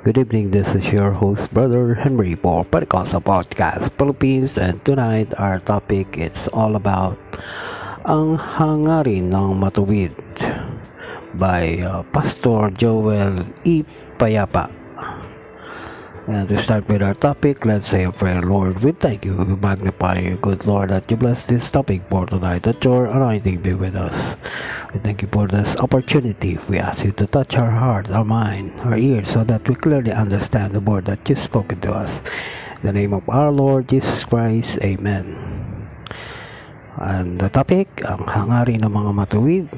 Good evening, this is your host, Brother Henry for Pentecostal Podcast Philippines and tonight our topic is all about ang hangarin ng matuwid by uh, Pastor Joel E. Payapa. And to start with our topic, let's say a prayer. Lord, we thank you, we magnify you, good Lord, that you bless this topic for tonight, that your anointing be with us. We thank you for this opportunity. We ask you to touch our heart, our mind, our ears, so that we clearly understand the word that you spoken to us. In the name of our Lord Jesus Christ, Amen. And the topic, ang hangarin ng mga matuwid.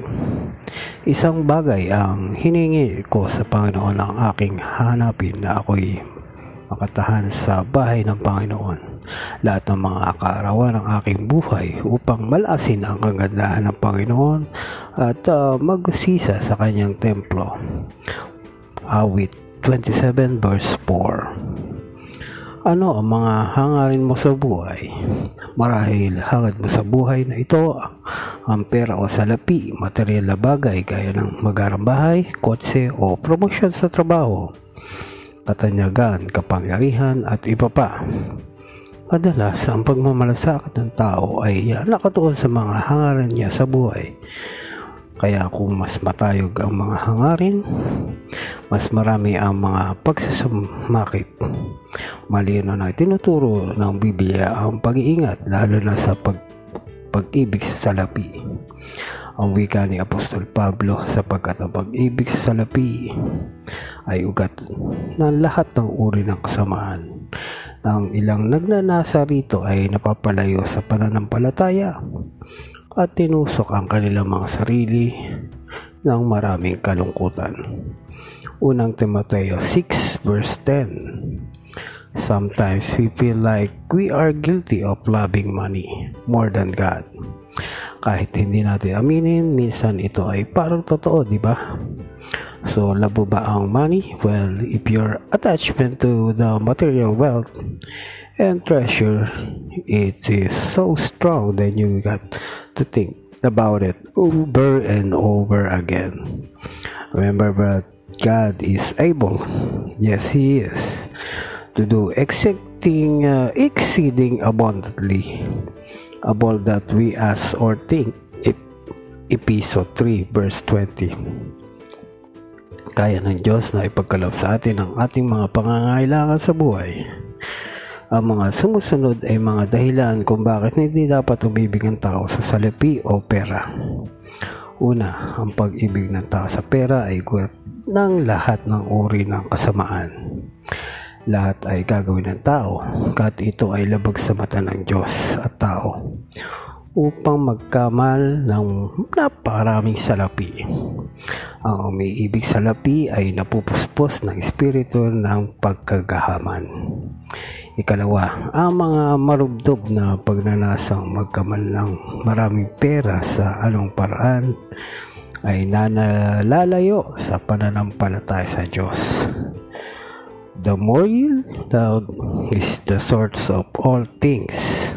Isang bagay ang hiningi ko sa Panginoon ang aking hanapin na ako'y makatahan sa bahay ng Panginoon lahat ng mga kaarawan ng aking buhay upang malasin ang kagandahan ng Panginoon at uh, magsisa sa kanyang templo. Awit 27 verse 4 Ano ang mga hangarin mo sa buhay? Marahil hangad mo sa buhay na ito ang pera o salapi, material na bagay gaya ng magarang bahay, kotse o promosyon sa trabaho katanyagan, kapangyarihan at iba pa. Madalas, ang pagmamalasakit ng tao ay nakatuon sa mga hangarin niya sa buhay. Kaya kung mas matayog ang mga hangarin, mas marami ang mga pagsusumakit. Malino na tinuturo ng Biblia ang pag-iingat lalo na sa pag pag-ibig sa salapi ang wika ni Apostol Pablo sapagkat ang pag-ibig sa salapi ay ugat ng lahat ng uri ng kasamaan. Ang ilang nagnanasa rito ay napapalayo sa pananampalataya at tinusok ang kanilang mga sarili ng maraming kalungkutan. Unang Timoteo 6 verse 10 Sometimes we feel like we are guilty of loving money more than God. Kahit hindi natin aminin, minsan ito ay parang totoo, di ba? So, labo ba ang money? Well, if your attachment to the material wealth and treasure it is so strong, then you got to think about it over and over again. Remember that God is able, yes, He is, to do exceeding, uh, exceeding abundantly above that we ask or think. Episode 3 verse 20 Kaya ng Diyos na ipagkaloob sa atin ang ating mga pangangailangan sa buhay. Ang mga sumusunod ay mga dahilan kung bakit hindi dapat umibig ang tao sa salapi o pera. Una, ang pag-ibig ng tao sa pera ay gulat ng lahat ng uri ng kasamaan lahat ay gagawin ng tao kahit ito ay labag sa mata ng Diyos at tao upang magkamal ng naparaming salapi. Ang umiibig salapi ay napupuspos ng espiritu ng pagkagahaman. Ikalawa, ang mga marubdob na pagnanasang magkamal ng maraming pera sa anong paraan ay nanalalayo sa pananampalataya sa Diyos the more you love is the source of all things.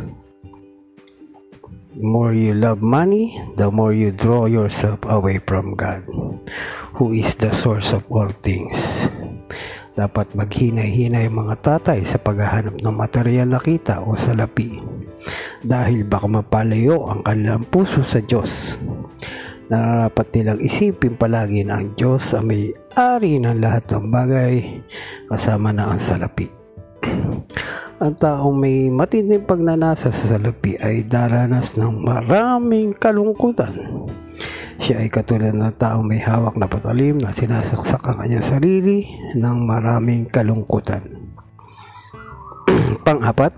More you love money, the more you draw yourself away from God, who is the source of all things. Dapat maghinay-hinay mga tatay sa paghahanap ng material na kita o salapi dahil baka mapalayo ang kanilang puso sa Diyos nararapat nilang isipin palagi na ang Diyos ang may-ari ng lahat ng bagay kasama na ang salapi. Ang taong may matinding pagnanasa sa salapi ay daranas ng maraming kalungkutan. Siya ay katulad ng taong may hawak na patalim na sinasaksak ang kanyang sarili ng maraming kalungkutan. Pang-apat,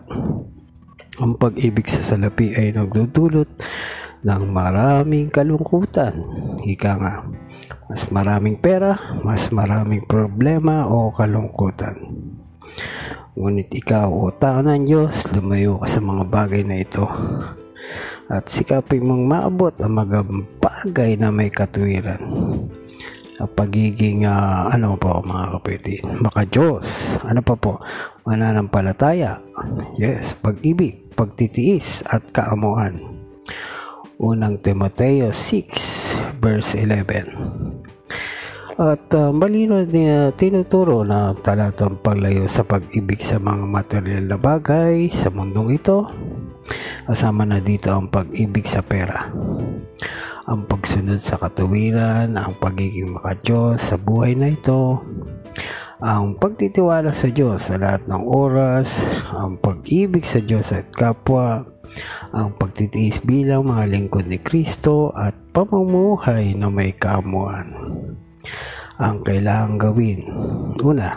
ang pag-ibig sa salapi ay nagdudulot ng maraming kalungkutan. Ika nga, mas maraming pera, mas maraming problema o kalungkutan. Ngunit ikaw o tao ng Diyos, lumayo ka sa mga bagay na ito. At sikapin mong maabot ang mga bagay na may katuwiran. Ang pagiging uh, ano po mga kapatid, maka Diyos, ano pa po, mananampalataya, yes, pag-ibig, pagtitiis at kaamuhan Unang Timoteo 6 verse 11. At uh, malino din uh, tinuturo na talatang paglayo sa pag-ibig sa mga material na bagay sa mundong ito. Kasama na dito ang pag-ibig sa pera. Ang pagsunod sa katuwiran, ang pagiging makadiyos sa buhay na ito, ang pagtitiwala sa Diyos sa lahat ng oras, ang pag-ibig sa Diyos at kapwa, ang pagtitiis bilang mga lingkod ni Kristo at pamumuhay na may kamuan ang kailangan gawin. Una,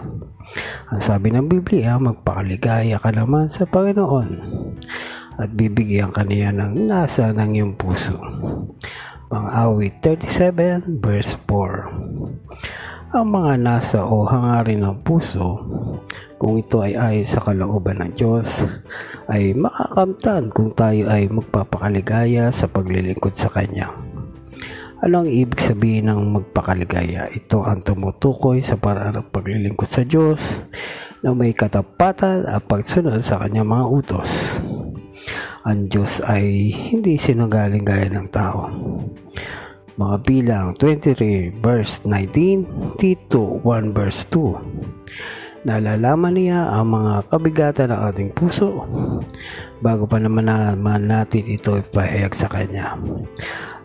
ang sabi ng Biblia, magpakaligaya ka naman sa Panginoon at bibigyan ka niya ng nasa ng iyong puso. Pang-awit 37 verse 4 Ang mga nasa o hangarin ng puso, kung ito ay ayon sa kalooban ng Diyos, ay makakamtan kung tayo ay magpapakaligaya sa paglilingkod sa Kanya. Ano ang ibig sabihin ng magpakaligaya? Ito ang tumutukoy sa paraan ng paglilingkod sa Diyos na may katapatan at pagsunod sa kanyang mga utos. Ang Diyos ay hindi sinungaling gaya ng tao. Mga bilang 23 verse 19, Tito 1 verse 2. Nalalaman niya ang mga kabigatan ng ating puso bago pa naman naman natin ito ipahayag sa Kanya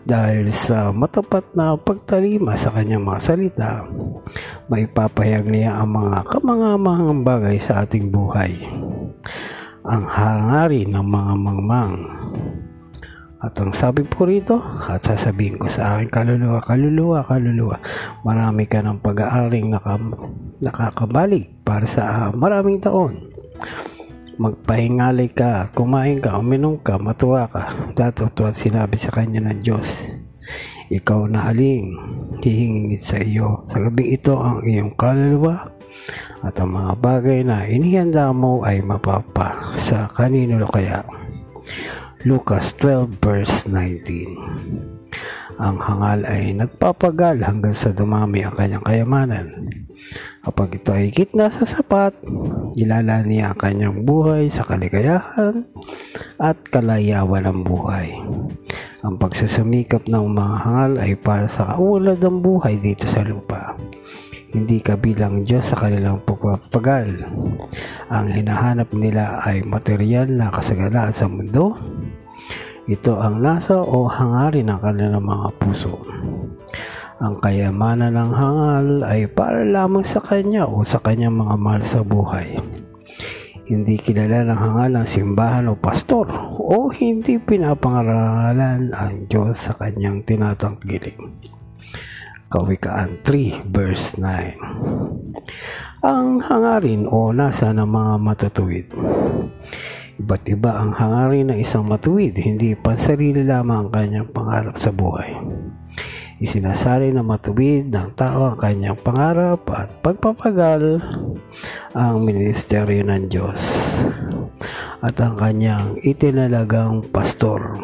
dahil sa matapat na pagtalima sa kanyang mga salita, may papayag niya ang mga kamangamahang bagay sa ating buhay. Ang hangarin ng mga mangmang. At ang sabi po rito, at sasabihin ko sa aking kaluluwa, kaluluwa, kaluluwa, marami ka ng pag-aaring nakam, nakakabalik para sa maraming taon magpahingali ka, kumain ka, uminom ka, matuwa ka. Datapto at sinabi sa kanya ng Diyos, ikaw na haling, hihingin sa iyo. Sa gabi ito ang iyong kaluluwa at ang mga bagay na inihanda mo ay mapapa sa kanino kaya. Lucas 12 verse 19 Ang hangal ay nagpapagal hanggang sa dumami ang kanyang kayamanan Kapag ito ay gitna sa sapat, ilala niya ang kanyang buhay sa kaligayahan at kalayawan ng buhay. Ang pagsasamikap ng mga hangal ay para sa kaulad ng buhay dito sa lupa. Hindi kabilang Diyos sa kanilang pagpapagal. Ang hinahanap nila ay material na kasaganaan sa mundo. Ito ang nasa o hangarin ng kanilang mga puso. Ang kayamanan ng hangal ay para lamang sa kanya o sa kanyang mga mahal sa buhay. Hindi kilala ng hangal ang simbahan o pastor o hindi pinapangarangalan ang Diyos sa kanyang tinatangkilik. Kawikaan 3 verse 9 Ang hangarin o nasa ng mga matutuwid Iba't iba ang hangarin ng isang matuwid, hindi pansarili lamang ang kanyang pangarap sa buhay. Isinasali na matuwid ng tao ang kanyang pangarap at pagpapagal ang ministeryo ng Diyos at ang kanyang itinalagang pastor.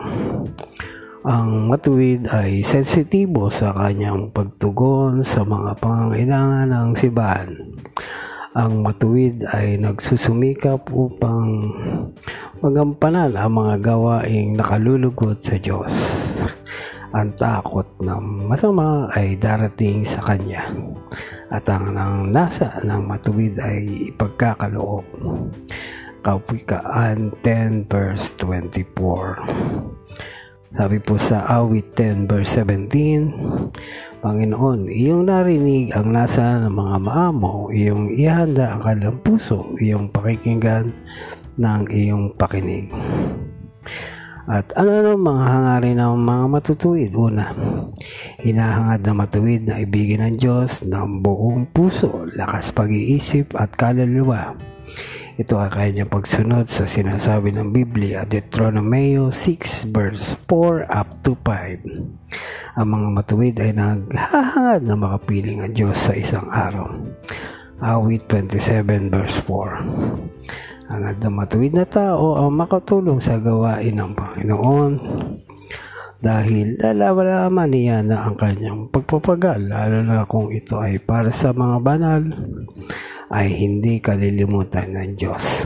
Ang matuwid ay sensitibo sa kanyang pagtugon sa mga pangangailangan ng sibahan. Ang matuwid ay nagsusumikap upang magampanan ang mga gawaing nakalulugod sa Diyos. Ang takot na masama ay darating sa kanya. At ang nang nasa ng matuwid ay ipagkakaloob. Kawikaan 10 verse 24 Sabi po sa awit 10 verse 17 Panginoon, iyong narinig ang nasa ng mga maamo, iyong ihanda ang kanilang puso, iyong pakikinggan ng iyong pakinig. At ano ano mga hangarin ng mga matutuwid? Una, hinahangad na matuwid na ibigin ng Diyos ng buong puso, lakas pag-iisip at kaluluwa. Ito ay kanyang pagsunod sa sinasabi ng Biblia, Deuteronomy 6 verse 4 up to 5. Ang mga matuwid ay naghahangad na makapiling ang Diyos sa isang araw. Awit 27 verse 4 ang matuwid na tao ang makatulong sa gawain ng Panginoon dahil lalaman niya na ang kanyang pagpapagal lalo na kung ito ay para sa mga banal ay hindi kalilimutan ng Diyos.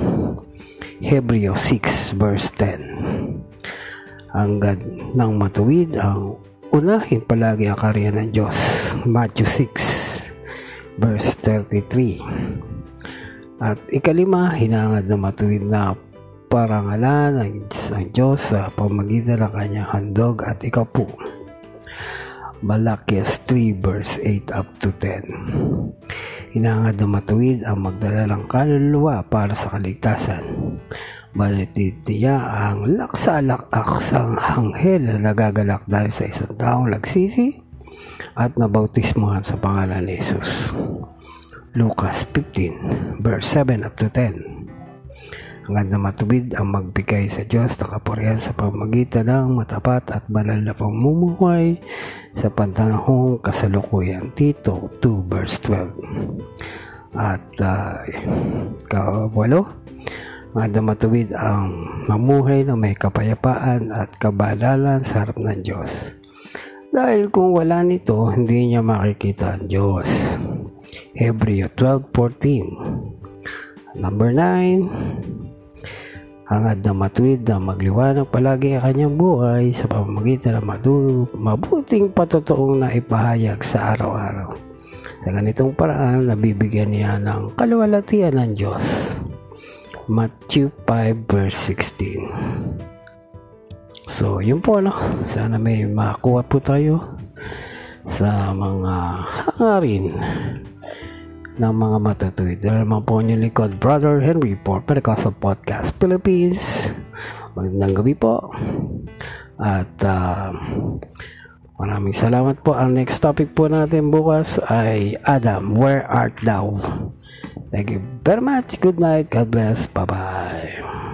Hebreo 6 verse 10 Ang gad ng matuwid ang unahin palagi ang karya ng Diyos. Matthew 6 verse 33. At ikalima, hinangad na matuwid na parangalan ng, ng Diyos sa pamagitan ng kanyang handog at ikapu. Malakias 3 verse 8 up to 10. Hinangad na matuwid ang magdala ng kaluluwa para sa kaligtasan. Banititiya ang laksa-lakaksang hanghel na nagagalak dahil sa isang taong nagsisi at nabautismuhan sa pangalan ni Jesus. Lucas 15 verse 7 up to 10 Hanggang na ang magbigay sa Diyos na kapurihan sa pamagitan ng matapat at banal na pamumuhay sa pantanahong kasalukuyan. Tito 2 verse 12 At uh, kawalo, hanggang na matuwid ang mamuhay na may kapayapaan at kabalalan sa harap ng Diyos. Dahil kung wala nito, hindi niya makikita ang Diyos. Hebreo 12.14 Number 9 Hangad na matuwid na magliwanag palagi ang kanyang buhay sa pamamagitan ng mabuting patotoong na ipahayag sa araw-araw. Sa ganitong paraan, nabibigyan niya ng kaluwalhatian ng Diyos. Matthew 5 verse 16 So, yun po, no? Sana may makakuha po tayo sa mga hangarin ng mga matatuwid. Dahil naman po niyo likod, Brother Henry for Pentecostal Podcast Philippines. Magandang gabi po. At uh, maraming salamat po. Ang next topic po natin bukas ay Adam, where art thou? Thank you very much. Good night. God bless. Bye-bye.